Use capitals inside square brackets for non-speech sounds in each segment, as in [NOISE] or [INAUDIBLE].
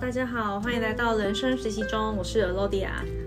大家好，欢迎来到人生实习中，我是 Elodia，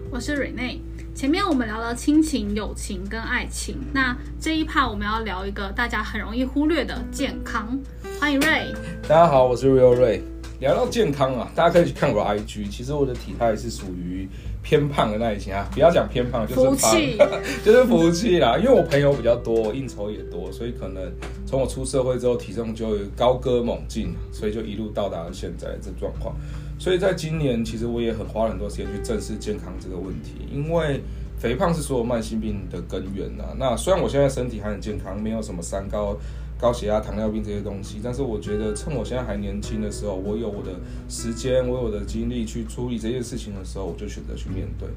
我是 Rene。前面我们聊了亲情、友情跟爱情，那这一趴我们要聊一个大家很容易忽略的健康。欢迎 Ray，大家好，我是 Real Ray。聊到健康啊，大家可以去看我的 IG，其实我的体态是属于偏胖的那一型啊，不要讲偏胖，就是胖，福气 [LAUGHS] 就是福气啦。因为我朋友比较多，应酬也多，所以可能从我出社会之后，体重就高歌猛进，所以就一路到达了现在这状况。所以在今年，其实我也很花了很多时间去正视健康这个问题，因为肥胖是所有慢性病的根源啊。那虽然我现在身体还很健康，没有什么三高。高血压、糖尿病这些东西，但是我觉得趁我现在还年轻的时候，我有我的时间，我有我的精力去处理这件事情的时候，我就选择去面对。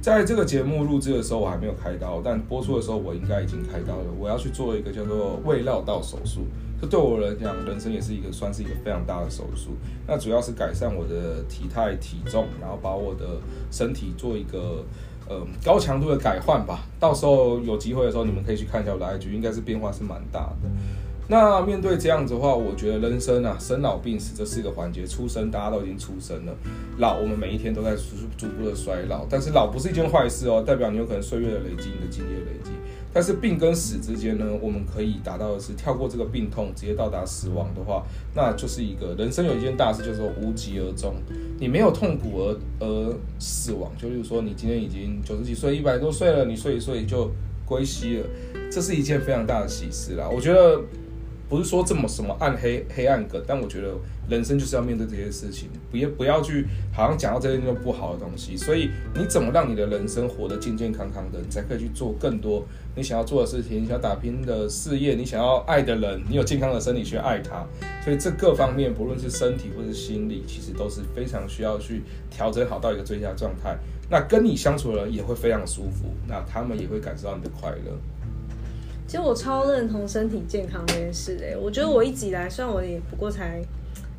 在这个节目录制的时候，我还没有开刀，但播出的时候，我应该已经开刀了。我要去做一个叫做胃绕道手术，这对我来讲，人生也是一个算是一个非常大的手术。那主要是改善我的体态、体重，然后把我的身体做一个呃高强度的改换吧。到时候有机会的时候，你们可以去看一下我的 IG，应该是变化是蛮大的。那面对这样子的话，我觉得人生啊，生老病死这四个环节，出生大家都已经出生了，老我们每一天都在逐逐步的衰老，但是老不是一件坏事哦，代表你有可能岁月的累积，你的经历的累积。但是病跟死之间呢，我们可以达到的是跳过这个病痛，直接到达死亡的话，那就是一个人生有一件大事，就是说无疾而终，你没有痛苦而而死亡，就例如说你今天已经九十几岁、一百多岁了，你睡一睡就归西了，这是一件非常大的喜事啦，我觉得。不是说这么什么暗黑黑暗梗，但我觉得人生就是要面对这些事情，不要不要去好像讲到这些就不好的东西。所以你怎么让你的人生活得健健康康的，你才可以去做更多你想要做的事情，你想要打拼的事业，你想要爱的人，你有健康的身体去爱他。所以这各方面，不论是身体或是心理，其实都是非常需要去调整好到一个最佳状态。那跟你相处的人也会非常舒服，那他们也会感受到你的快乐。其实我超认同身体健康这件事诶，我觉得我一直以来，虽然我也不过才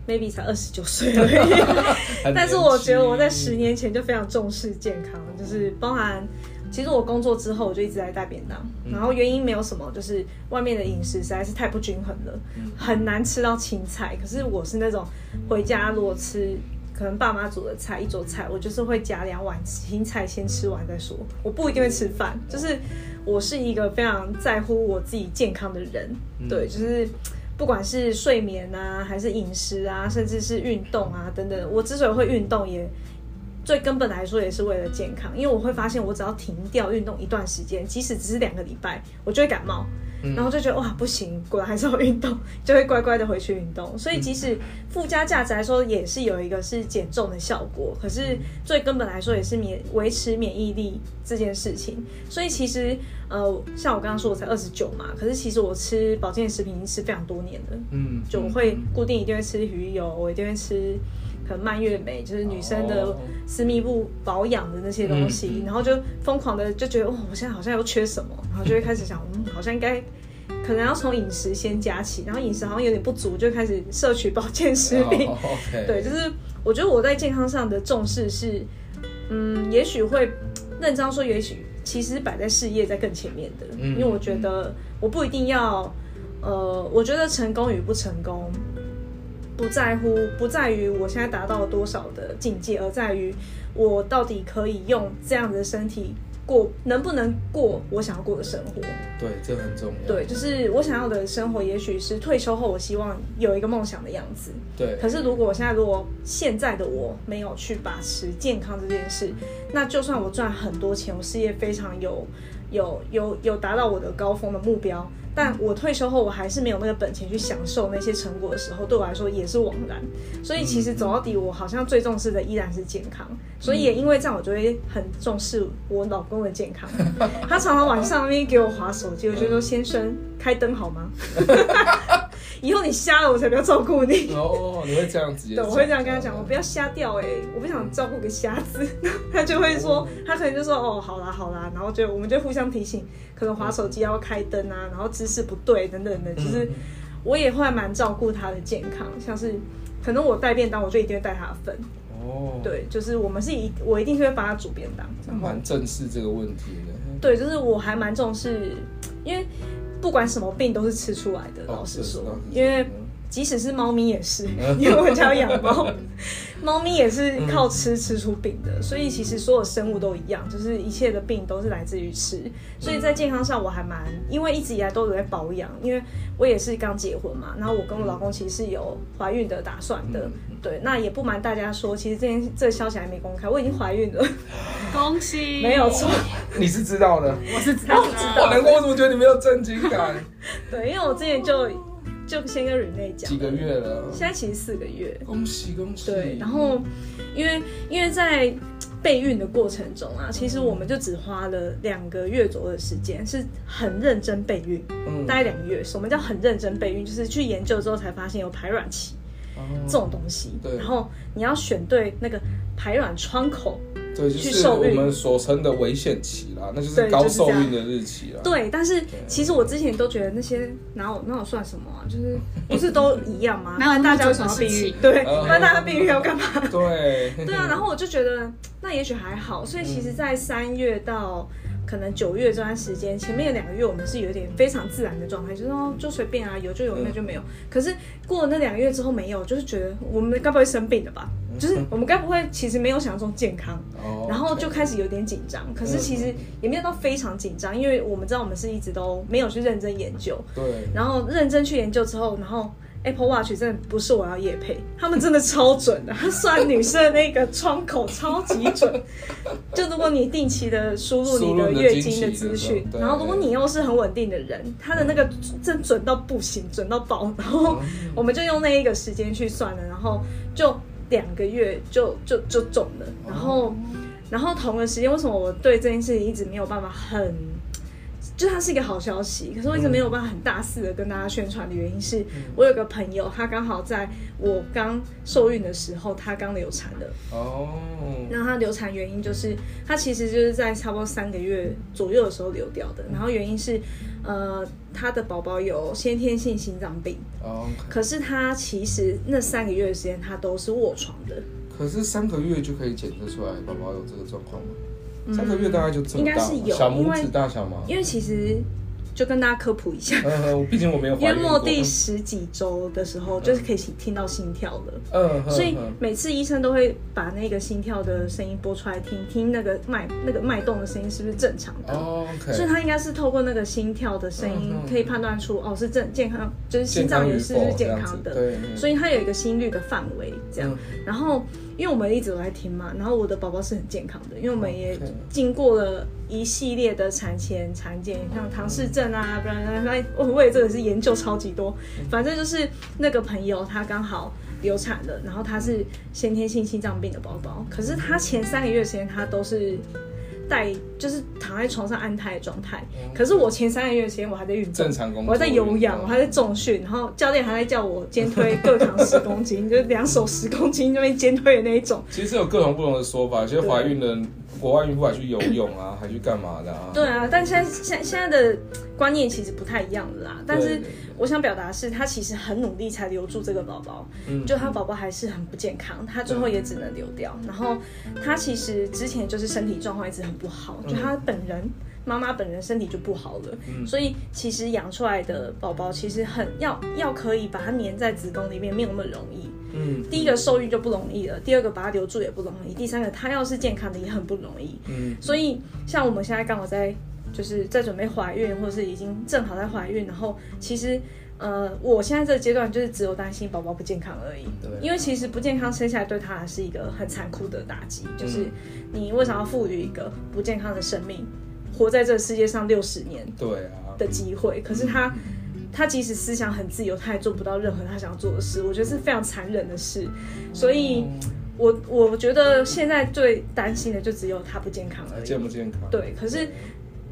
maybe 才二十九岁而已，[LAUGHS] 但是我觉得我在十年前就非常重视健康，就是包含其实我工作之后我就一直在带便当，然后原因没有什么，就是外面的饮食实在是太不均衡了，很难吃到青菜。可是我是那种回家如果吃。可能爸妈煮的菜一桌菜，我就是会夹两碗青菜先吃完再说。我不一定会吃饭，就是我是一个非常在乎我自己健康的人。对，就是不管是睡眠啊，还是饮食啊，甚至是运动啊等等。我之所以会运动，也最根本来说也是为了健康，因为我会发现我只要停掉运动一段时间，即使只是两个礼拜，我就会感冒。然后就觉得哇不行，果然还是要运动，就会乖乖的回去运动。所以即使附加价值来说，也是有一个是减重的效果。可是最根本来说，也是免维持免疫力这件事情。所以其实呃，像我刚刚说，我才二十九嘛，可是其实我吃保健食品已经吃非常多年了。嗯，就我会固定一定会吃鱼油，我一定会吃。可能蔓越莓就是女生的私密部保养的那些东西，嗯、然后就疯狂的就觉得，哦，我现在好像又缺什么，然后就会开始想，嗯，好像应该可能要从饮食先加起，然后饮食好像有点不足，就开始摄取保健食品。对，就是我觉得我在健康上的重视是，嗯，也许会认真说，也许其实摆在事业在更前面的，嗯、因为我觉得我不一定要，呃，我觉得成功与不成功。不在乎，不在于我现在达到了多少的境界，而在于我到底可以用这样子的身体过，能不能过我想要过的生活？对，这很重要。对，就是我想要的生活，也许是退休后我希望有一个梦想的样子。对。可是如果我现在如果现在的我没有去把持健康这件事，那就算我赚很多钱，我事业非常有有有有达到我的高峰的目标。但我退休后，我还是没有那个本钱去享受那些成果的时候，对我来说也是枉然。所以其实走到底，我好像最重视的依然是健康。所以也因为这样，我就会很重视我老公的健康。他常常晚上那边给我划手机，我就说：“ [LAUGHS] 先生，开灯好吗？” [LAUGHS] 以后你瞎了，我才不要照顾你。哦，你会这样子？对，我会这样跟他讲，我不要瞎掉哎、欸，我不想照顾个瞎子。[LAUGHS] 他就会说，他可能就说哦，好啦好啦，然后就我们就互相提醒，可能滑手机要开灯啊，然后姿势不对等等的，就是我也会蛮照顾他的健康，像是可能我带便当，我就一定会带他的份。哦，对，就是我们是一，我一定会帮他煮便当。蛮正视这个问题的。对，就是我还蛮重视，因为。不管什么病都是吃出来的，老实说，因为即使是猫咪也是，[LAUGHS] 因为我家养猫，猫咪也是靠吃吃出病的，所以其实所有生物都一样，就是一切的病都是来自于吃。所以在健康上我还蛮，因为一直以来都有在保养，因为我也是刚结婚嘛，然后我跟我老公其实是有怀孕的打算的，对，那也不瞒大家说，其实这件这个消息还没公开，我已经怀孕了，[LAUGHS] 恭喜，[LAUGHS] 没有错，你是知道的，我是知道，知道，难怪我怎么觉得你没有震惊感？[LAUGHS] 对，因为我之前就。就先跟 Rene 讲，几个月了，现在其实四个月，恭喜恭喜。对，然后因为因为在备孕的过程中啊，其实我们就只花了两个月左右的时间，是很认真备孕，嗯，大概两个月。什么叫很认真备孕？就是去研究之后才发现有排卵期，哦，这种东西，对，然后你要选对那个排卵窗口。对，就是我们所称的危险期啦，那就是高受孕的日期啦。对，但是其实我之前都觉得那些哪有哪有算什么啊？就是 [LAUGHS] 不是都一样吗？那大家有什么要避孕？对，那大家避孕要干嘛？对，对啊。然后我就觉得那也许还好，所以其实，在三月到。可能九月这段时间，前面两个月我们是有点非常自然的状态，就是说就随便啊，有就有，没有就没有。可是过了那两个月之后没有，就是觉得我们该不会生病了吧？就是我们该不会 [LAUGHS] 其实没有想象中健康，然后就开始有点紧张。可是其实也没有到非常紧张，因为我们知道我们是一直都没有去认真研究，对，然后认真去研究之后，然后。Apple Watch 真的不是我要夜配，他们真的超准的，他算女生的那个窗口超级准。[LAUGHS] 就如果你定期的输入你的月经的资讯，然后如果你又是很稳定的人，他的那个真准到不行，准到爆。然后我们就用那一个时间去算了，然后就两个月就就就中了。然后然后同个时间，为什么我对这件事情一直没有办法很？就它是一个好消息，可是我一直没有办法很大肆的跟大家宣传的原因是，我有个朋友，他刚好在我刚受孕的时候，他刚流产了。哦。那他流产原因就是，他其实就是在差不多三个月左右的时候流掉的。然后原因是，呃，他的宝宝有先天性心脏病。哦。可是他其实那三个月的时间，他都是卧床的。可是三个月就可以检测出来宝宝有这个状况吗？三个月大概就这么大，应该是有，小拇指大小吗？因为其实就跟大家科普一下，嗯，毕竟我没有约莫第十几周的时候，就是可以听到心跳了。嗯，所以每次医生都会把那个心跳的声音播出来听，听那个脉那个脉动的声音是不是正常的？哦，OK。所以他应该是透过那个心跳的声音，可以判断出哦是正健康，就是心脏也是不是健康的。对，所以他有一个心率的范围这样，然后。因为我们一直都在听嘛，然后我的宝宝是很健康的，因为我们也经过了一系列的产前产检，像唐氏症啊，不然那我我也真的是研究超级多。反正就是那个朋友他刚好流产了，然后他是先天性心脏病的宝宝，可是他前三个月时间他都是。带就是躺在床上安胎的状态，可是我前三个月的时间我还在运动，正常工作，我还在有氧，我还在重训，然后教练还在叫我肩推各扛十公斤，[LAUGHS] 就是两手十公斤那边肩推的那一种。其实有各种不同的说法，其实怀孕的国外孕妇还去游泳啊，[COUGHS] 还去干嘛的啊？对啊，但现在现现在的观念其实不太一样的啦，但是。我想表达的是，她其实很努力才留住这个宝宝，嗯，就她宝宝还是很不健康，她最后也只能流掉。然后她其实之前就是身体状况一直很不好，就他本人妈妈本人身体就不好了，所以其实养出来的宝宝其实很要要可以把它粘在子宫里面没有那么容易，嗯，第一个受孕就不容易了，第二个把它留住也不容易，第三个它要是健康的也很不容易，嗯，所以像我们现在刚好在。就是在准备怀孕，或者是已经正好在怀孕，然后其实，呃，我现在这个阶段就是只有担心宝宝不健康而已。对，因为其实不健康生下来对他还是一个很残酷的打击，就是你为什么要赋予一个不健康的生命活在这个世界上六十年？对啊，的机会，可是他他即使思想很自由，他也做不到任何他想要做的事，我觉得是非常残忍的事。所以我我觉得现在最担心的就只有他不健康而已。健不健康？对，可是。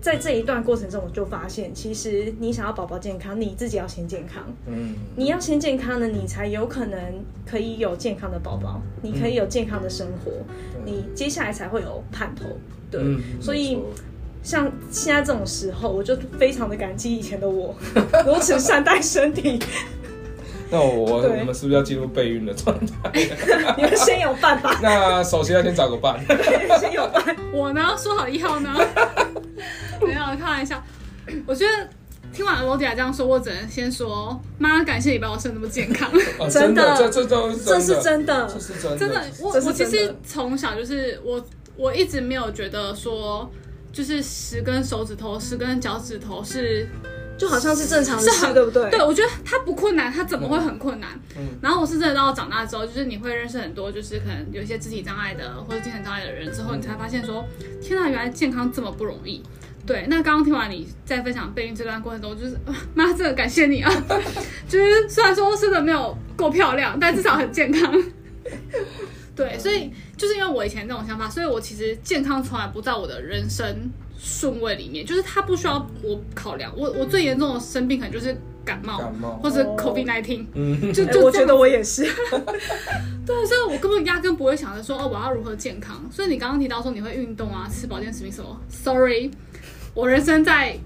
在这一段过程中，我就发现，其实你想要宝宝健康，你自己要先健康。嗯，你要先健康呢，你才有可能可以有健康的宝宝，你可以有健康的生活，嗯、你接下来才会有盼头。对，嗯、所以像现在这种时候，我就非常的感激以前的我，如此善待身体。[LAUGHS] 那我对我们是不是要进入备孕的状态？[LAUGHS] 你们先有伴吧。那首先要先找个伴。[LAUGHS] 先有伴。我呢？说好一号呢？没有开玩笑。我觉得听完罗迪亚这样说，我只能先说，妈，感谢你把我生那么健康。哦、[LAUGHS] 真的，这这都是这是真的，这是真的。真的，我我其实从小就是我我一直没有觉得说，就是十根手指头、十根脚趾头是。就好像是正常的事，对不对？对，我觉得它不困难，它怎么会很困难？嗯。然后我是真的到长大之后，就是你会认识很多，就是可能有一些肢体障碍的或者精神障碍的人之后，你才发现说，天哪，原来健康这么不容易。对，那刚刚听完你在分享备孕这段过程中，就是 [LAUGHS] 妈，真的感谢你啊！[LAUGHS] 就是虽然说生的没有够漂亮，但至少很健康。[LAUGHS] 对，所以就是因为我以前这种想法，所以我其实健康从来不在我的人生。顺位里面，就是它不需要我考量。我我最严重的生病可能就是感冒，感冒或者 COVID nineteen，嗯，就就、欸、我觉得我也是。对，所以我根本压根不会想着说哦，我要如何健康。所以你刚刚提到说你会运动啊，吃保健食品什么？Sorry，我人生在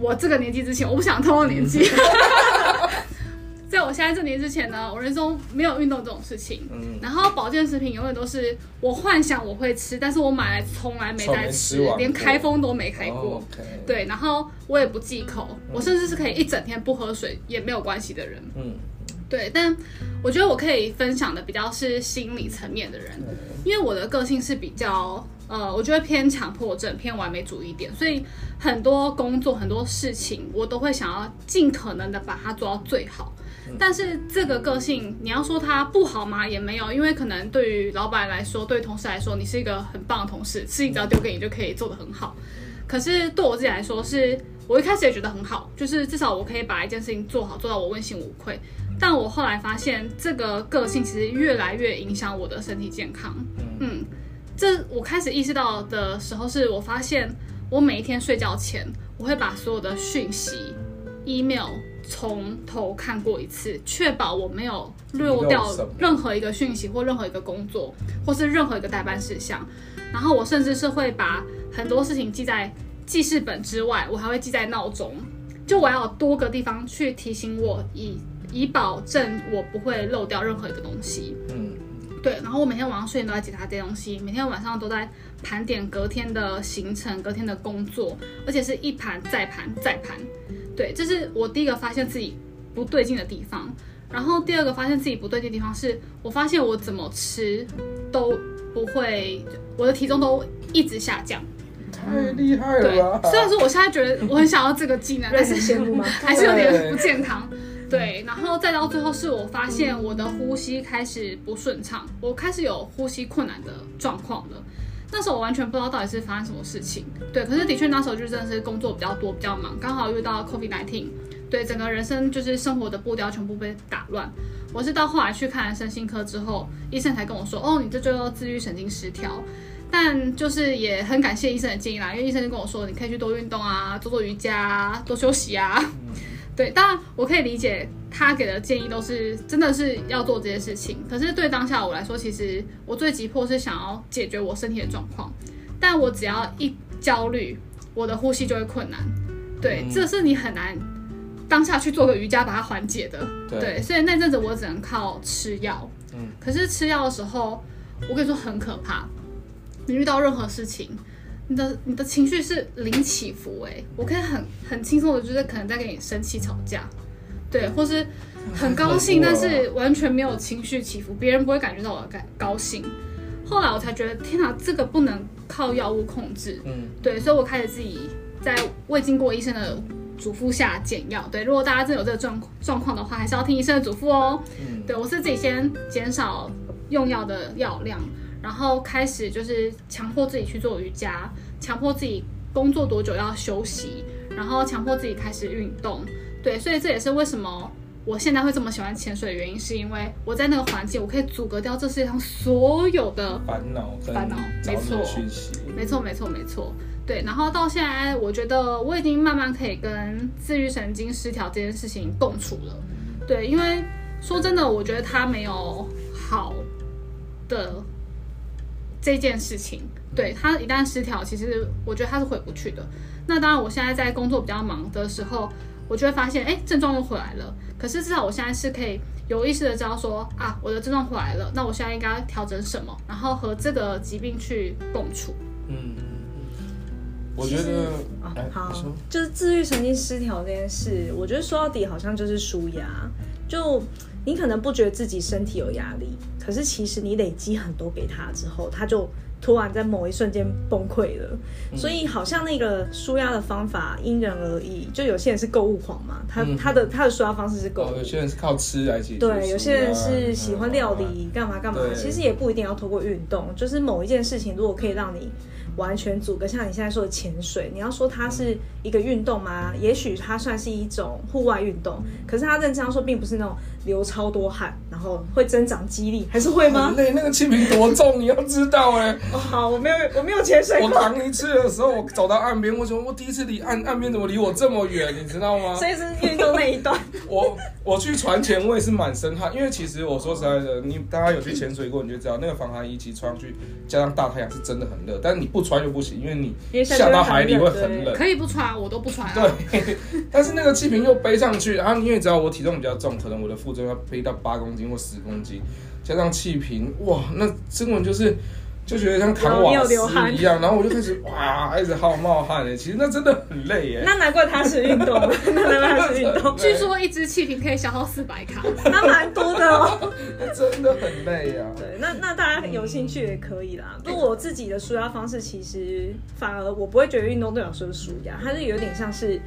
我这个年纪之前，我不想透露年纪。[LAUGHS] 在我现在这年之前呢，我人生没有运动这种事情。嗯，然后保健食品永远都是我幻想我会吃，但是我买来从来没在吃，吃连开封都没开过。Oh. 对，然后我也不忌口，嗯，我甚至是可以一整天不喝水也没有关系的人。嗯，对，但我觉得我可以分享的比较是心理层面的人，嗯，因为我的个性是比较呃，我觉得偏强迫症、偏完美主义一点，所以很多工作、很多事情我都会想要尽可能的把它做到最好。但是这个个性，你要说它不好吗？也没有，因为可能对于老板来说，对于同事来说，你是一个很棒的同事，事情只要丢给你就可以做得很好。可是对我自己来说是，是我一开始也觉得很好，就是至少我可以把一件事情做好，做到我问心无愧。但我后来发现，这个个性其实越来越影响我的身体健康。嗯，这我开始意识到的时候，是我发现我每一天睡觉前，我会把所有的讯息、email。从头看过一次，确保我没有漏掉任何一个讯息或任何一个工作，或是任何一个代办事项。然后我甚至是会把很多事情记在记事本之外，我还会记在闹钟，就我要有多个地方去提醒我，以以保证我不会漏掉任何一个东西。嗯，对。然后我每天晚上睡前都在检查这些东西，每天晚上都在盘点隔天的行程、隔天的工作，而且是一盘再盘再盘。对，这是我第一个发现自己不对劲的地方。然后第二个发现自己不对劲的地方是，我发现我怎么吃都不会，我的体重都一直下降。太厉害了！对，虽然说我现在觉得我很想要这个技能，但是羡慕吗？[LAUGHS] 还是有点不健康。对，然后再到最后是我发现我的呼吸开始不顺畅，我开始有呼吸困难的状况了。那时候我完全不知道到底是发生什么事情，对，可是的确那时候就真的是工作比较多，比较忙，刚好遇到 COVID-19，对，整个人生就是生活的步调全部被打乱。我是到后来去看了身心科之后，医生才跟我说，哦，你这就叫自律神经失调。但就是也很感谢医生的建议啦，因为医生就跟我说，你可以去多运动啊，做做瑜伽，多休息啊。对，当然我可以理解他给的建议都是真的是要做这些事情。可是对当下我来说，其实我最急迫是想要解决我身体的状况。但我只要一焦虑，我的呼吸就会困难。对，这是你很难当下去做个瑜伽把它缓解的。对，所以那阵子我只能靠吃药。嗯，可是吃药的时候，我跟你说很可怕。你遇到任何事情。你的你的情绪是零起伏哎、欸，我可以很很轻松的，就是可能在跟你生气吵架，对，或是很高兴，但是完全没有情绪起伏，别人不会感觉到我的感高兴。后来我才觉得，天哪，这个不能靠药物控制，嗯，对，所以我开始自己在未经过医生的嘱咐下减药。对，如果大家真的有这个状状况的话，还是要听医生的嘱咐哦。嗯，对，我是自己先减少用药的药量。然后开始就是强迫自己去做瑜伽，强迫自己工作多久要休息，然后强迫自己开始运动。对，所以这也是为什么我现在会这么喜欢潜水的原因，是因为我在那个环境，我可以阻隔掉这世界上所有的烦恼。烦恼，没错，没错，没错，没错。对，然后到现在，我觉得我已经慢慢可以跟自愈神经失调这件事情共处了。对，因为说真的，我觉得它没有好的。这件事情，对，他一旦失调，其实我觉得他是回不去的。那当然，我现在在工作比较忙的时候，我就会发现，哎，症状又回来了。可是至少我现在是可以有意识的知道说，啊，我的症状回来了，那我现在应该要调整什么，然后和这个疾病去共处。嗯。我觉得啊，哎好，就是自律神经失调这件事，我觉得说到底好像就是舒压。就你可能不觉得自己身体有压力，可是其实你累积很多给他之后，他就突然在某一瞬间崩溃了。嗯、所以好像那个舒压的方法因人而异，就有些人是购物狂嘛，他、嗯、他的他的舒压方式是购物、哦，有些人是靠吃来解决，对，有些人是喜欢料理，干、嗯、嘛干嘛，其实也不一定要透过运动，就是某一件事情如果可以让你。完全阻隔，像你现在说的潜水，你要说它是一个运动吗？也许它算是一种户外运动，可是它认真要说，并不是那种流超多汗，然后会增长肌力，还是会吗？很累，那个气瓶多重，你要知道哎、欸。哦，好，我没有，我没有潜水。我扛一次的时候，我走到岸边，我说我第一次离岸岸边怎么离我这么远，你知道吗？[LAUGHS] 所以是运动那一段。[LAUGHS] 我我去船前，我也是满身汗，因为其实我说实在的，你大家有去潜水过，你就知道那个防寒衣其实穿上去，加上大太阳是真的很热，但是你不穿又不行，因为你下到海里会很冷。可以不穿，我都不穿、啊。对，[LAUGHS] 但是那个气瓶又背上去，然后你也知道我体重比较重，可能我的负重要背到八公斤或十公斤，加上气瓶，哇，那根本就是。就觉得像扛瓦斯一样，然后我就开始哇，一直好冒汗哎，其实那真的很累耶。[LAUGHS] 那难怪他是运动，那难怪他是运动。据说一支气瓶可以消耗四百卡，[LAUGHS] 那蛮多的哦。[LAUGHS] 真的很累啊。对，那那大家有兴趣也可以啦。不过我自己的舒压方式，其实反而我不会觉得运动对我来说是舒压，它是有点像是。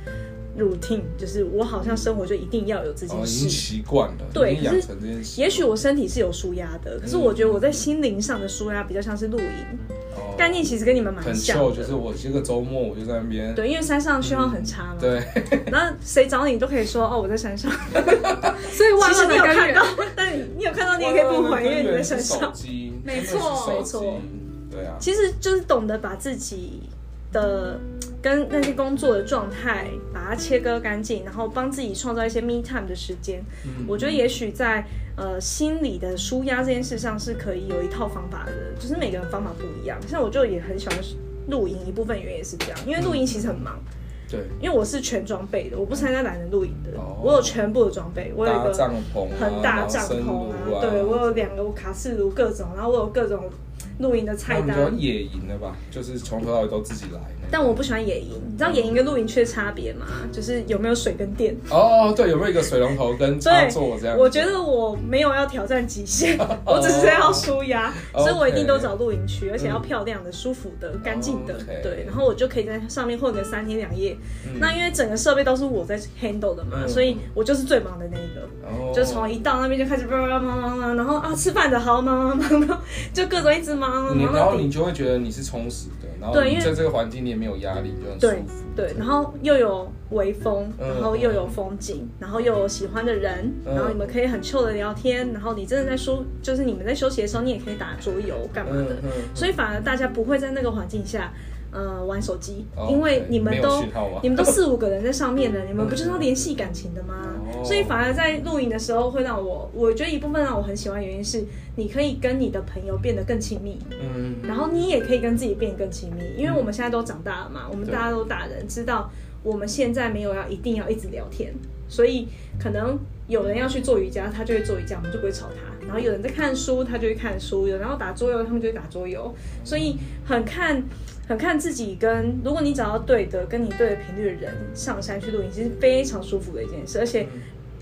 Routine 就是我好像生活就一定要有这件事，已经习惯了，对，养成这件事。也许我身体是有舒压的，可是我觉得我在心灵上的舒压比较像是露营，概念其实跟你们蛮像的。就是我这个周末我就在那边，对，因为山上讯号很差嘛，对。[LAUGHS] 然后谁找你都可以说哦，我在山上。[LAUGHS] 所以万万没 [LAUGHS] 有看到，但你你有看到你也可以不回，因为你在山上。没错，没错，对啊。其实就是懂得把自己的。跟那些工作的状态把它切割干净，然后帮自己创造一些 me time 的时间。嗯、我觉得也许在呃心理的舒压这件事上是可以有一套方法的，就是每个人方法不一样。像我就也很喜欢露营，一部分原因也是这样，因为露营其实很忙。对，因为我是全装备的，我不参加懒人露营的，哦、我有全部的装备，我有一个帐篷很大帐篷啊，对，我有两个卡式炉各种，然后我有各种。露营的菜单，比野营的吧，就是从头到尾都自己来。但我不喜欢野营，你知道野营跟露营区的差别吗？就是有没有水跟电。哦，对，有没有一个水龙头跟插座这样？我觉得我没有要挑战极限，[LAUGHS] 我只是要舒压，所以我一定都找露营区，而且要漂亮的、舒服的、干净的。对，然后我就可以在上面混个三天两夜。那因为整个设备都是我在 handle 的嘛，所以我就是最忙的那一个，就从一到那边就开始忙忙忙忙，然后啊吃饭的好忙忙忙，就各种一直忙。你然后你就会觉得你是充实的，然后你在这个环境你也没有压力，就很舒服。对，然后又有微风，然后又有风景，然后又有喜欢的人，然后你们可以很 chill 的聊天，然后你真的在休，就是你们在休息的时候，你也可以打桌游干嘛的，所以反而大家不会在那个环境下。呃，玩手机，因为你们都你们都四五个人在上面的，[LAUGHS] 你们不就是要联系感情的吗？所以反而在露营的时候会让我，我觉得一部分让我很喜欢的原因是，你可以跟你的朋友变得更亲密，嗯，然后你也可以跟自己变得更亲密，因为我们现在都长大了嘛，我们大家都大人，知道我们现在没有要一定要一直聊天，所以可能有人要去做瑜伽，他就会做瑜伽，我们就不会吵他。然后有人在看书，他就会看书；有人要打桌游，他们就会打桌游。所以很看。很看自己跟，如果你找到对的，跟你对的频率的人上山去露营，其实非常舒服的一件事，而且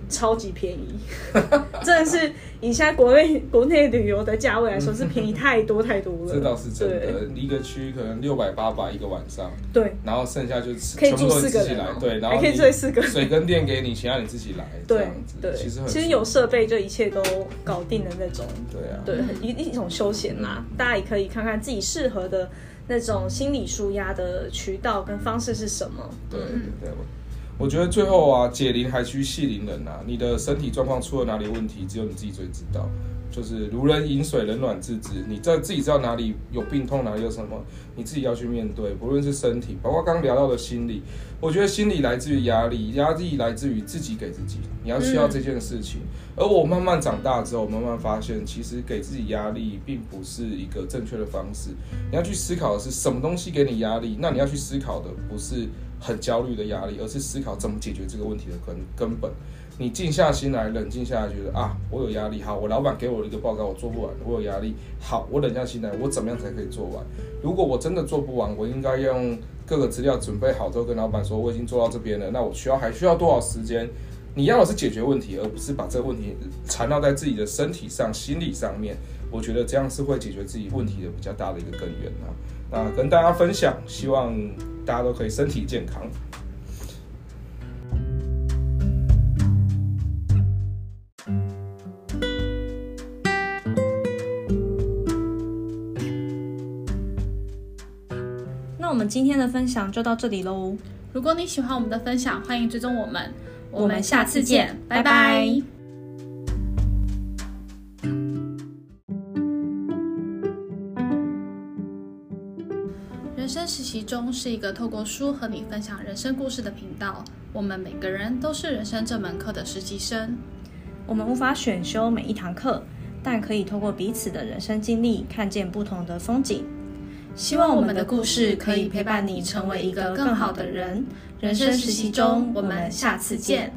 超级便宜，[LAUGHS] 真的是以现在国内国内旅游的价位来说，是便宜太多太多了。这倒是真的，一个区可能六百八百一个晚上，对，然后剩下就可以住四个人，对，然后还可以睡四个，水跟电给你，其他你自己来，对，对，其实很其实有设备就一切都搞定的那种，对啊，对，一一种休闲嘛，大家也可以看看自己适合的。那种心理舒压的渠道跟方式是什么？对对对，我觉得最后啊，解铃还须系铃人啊，你的身体状况出了哪里问题，只有你自己最知道。就是如人饮水，冷暖自知。你在自己知道哪里有病痛，哪里有什么，你自己要去面对。不论是身体，包括刚刚聊到的心理，我觉得心理来自于压力，压力来自于自己给自己。你要需要这件事情。而我慢慢长大之后，慢慢发现，其实给自己压力并不是一个正确的方式。你要去思考的是什么东西给你压力？那你要去思考的不是很焦虑的压力，而是思考怎么解决这个问题的根根本。你静下心来，冷静下来，觉得啊，我有压力，好，我老板给我了一个报告，我做不完，我有压力，好，我冷下心来，我怎么样才可以做完？如果我真的做不完，我应该用各个资料准备好之后，跟老板说我已经做到这边了，那我需要还需要多少时间？你要的是解决问题，而不是把这个问题缠绕在自己的身体上、心理上面。我觉得这样是会解决自己问题的比较大的一个根源啊。那跟大家分享，希望大家都可以身体健康。那我们今天的分享就到这里喽。如果你喜欢我们的分享，欢迎追踪我们。我们下次见，拜拜。人实习中是一个透过书和你分享人生故事的频道。我们每个人都是人生这门课的实习生。我们无法选修每一堂课，但可以透过彼此的人生经历，看见不同的风景。希望我们的故事可以陪伴你成为一个更好的人。人生实习中，我们下次见。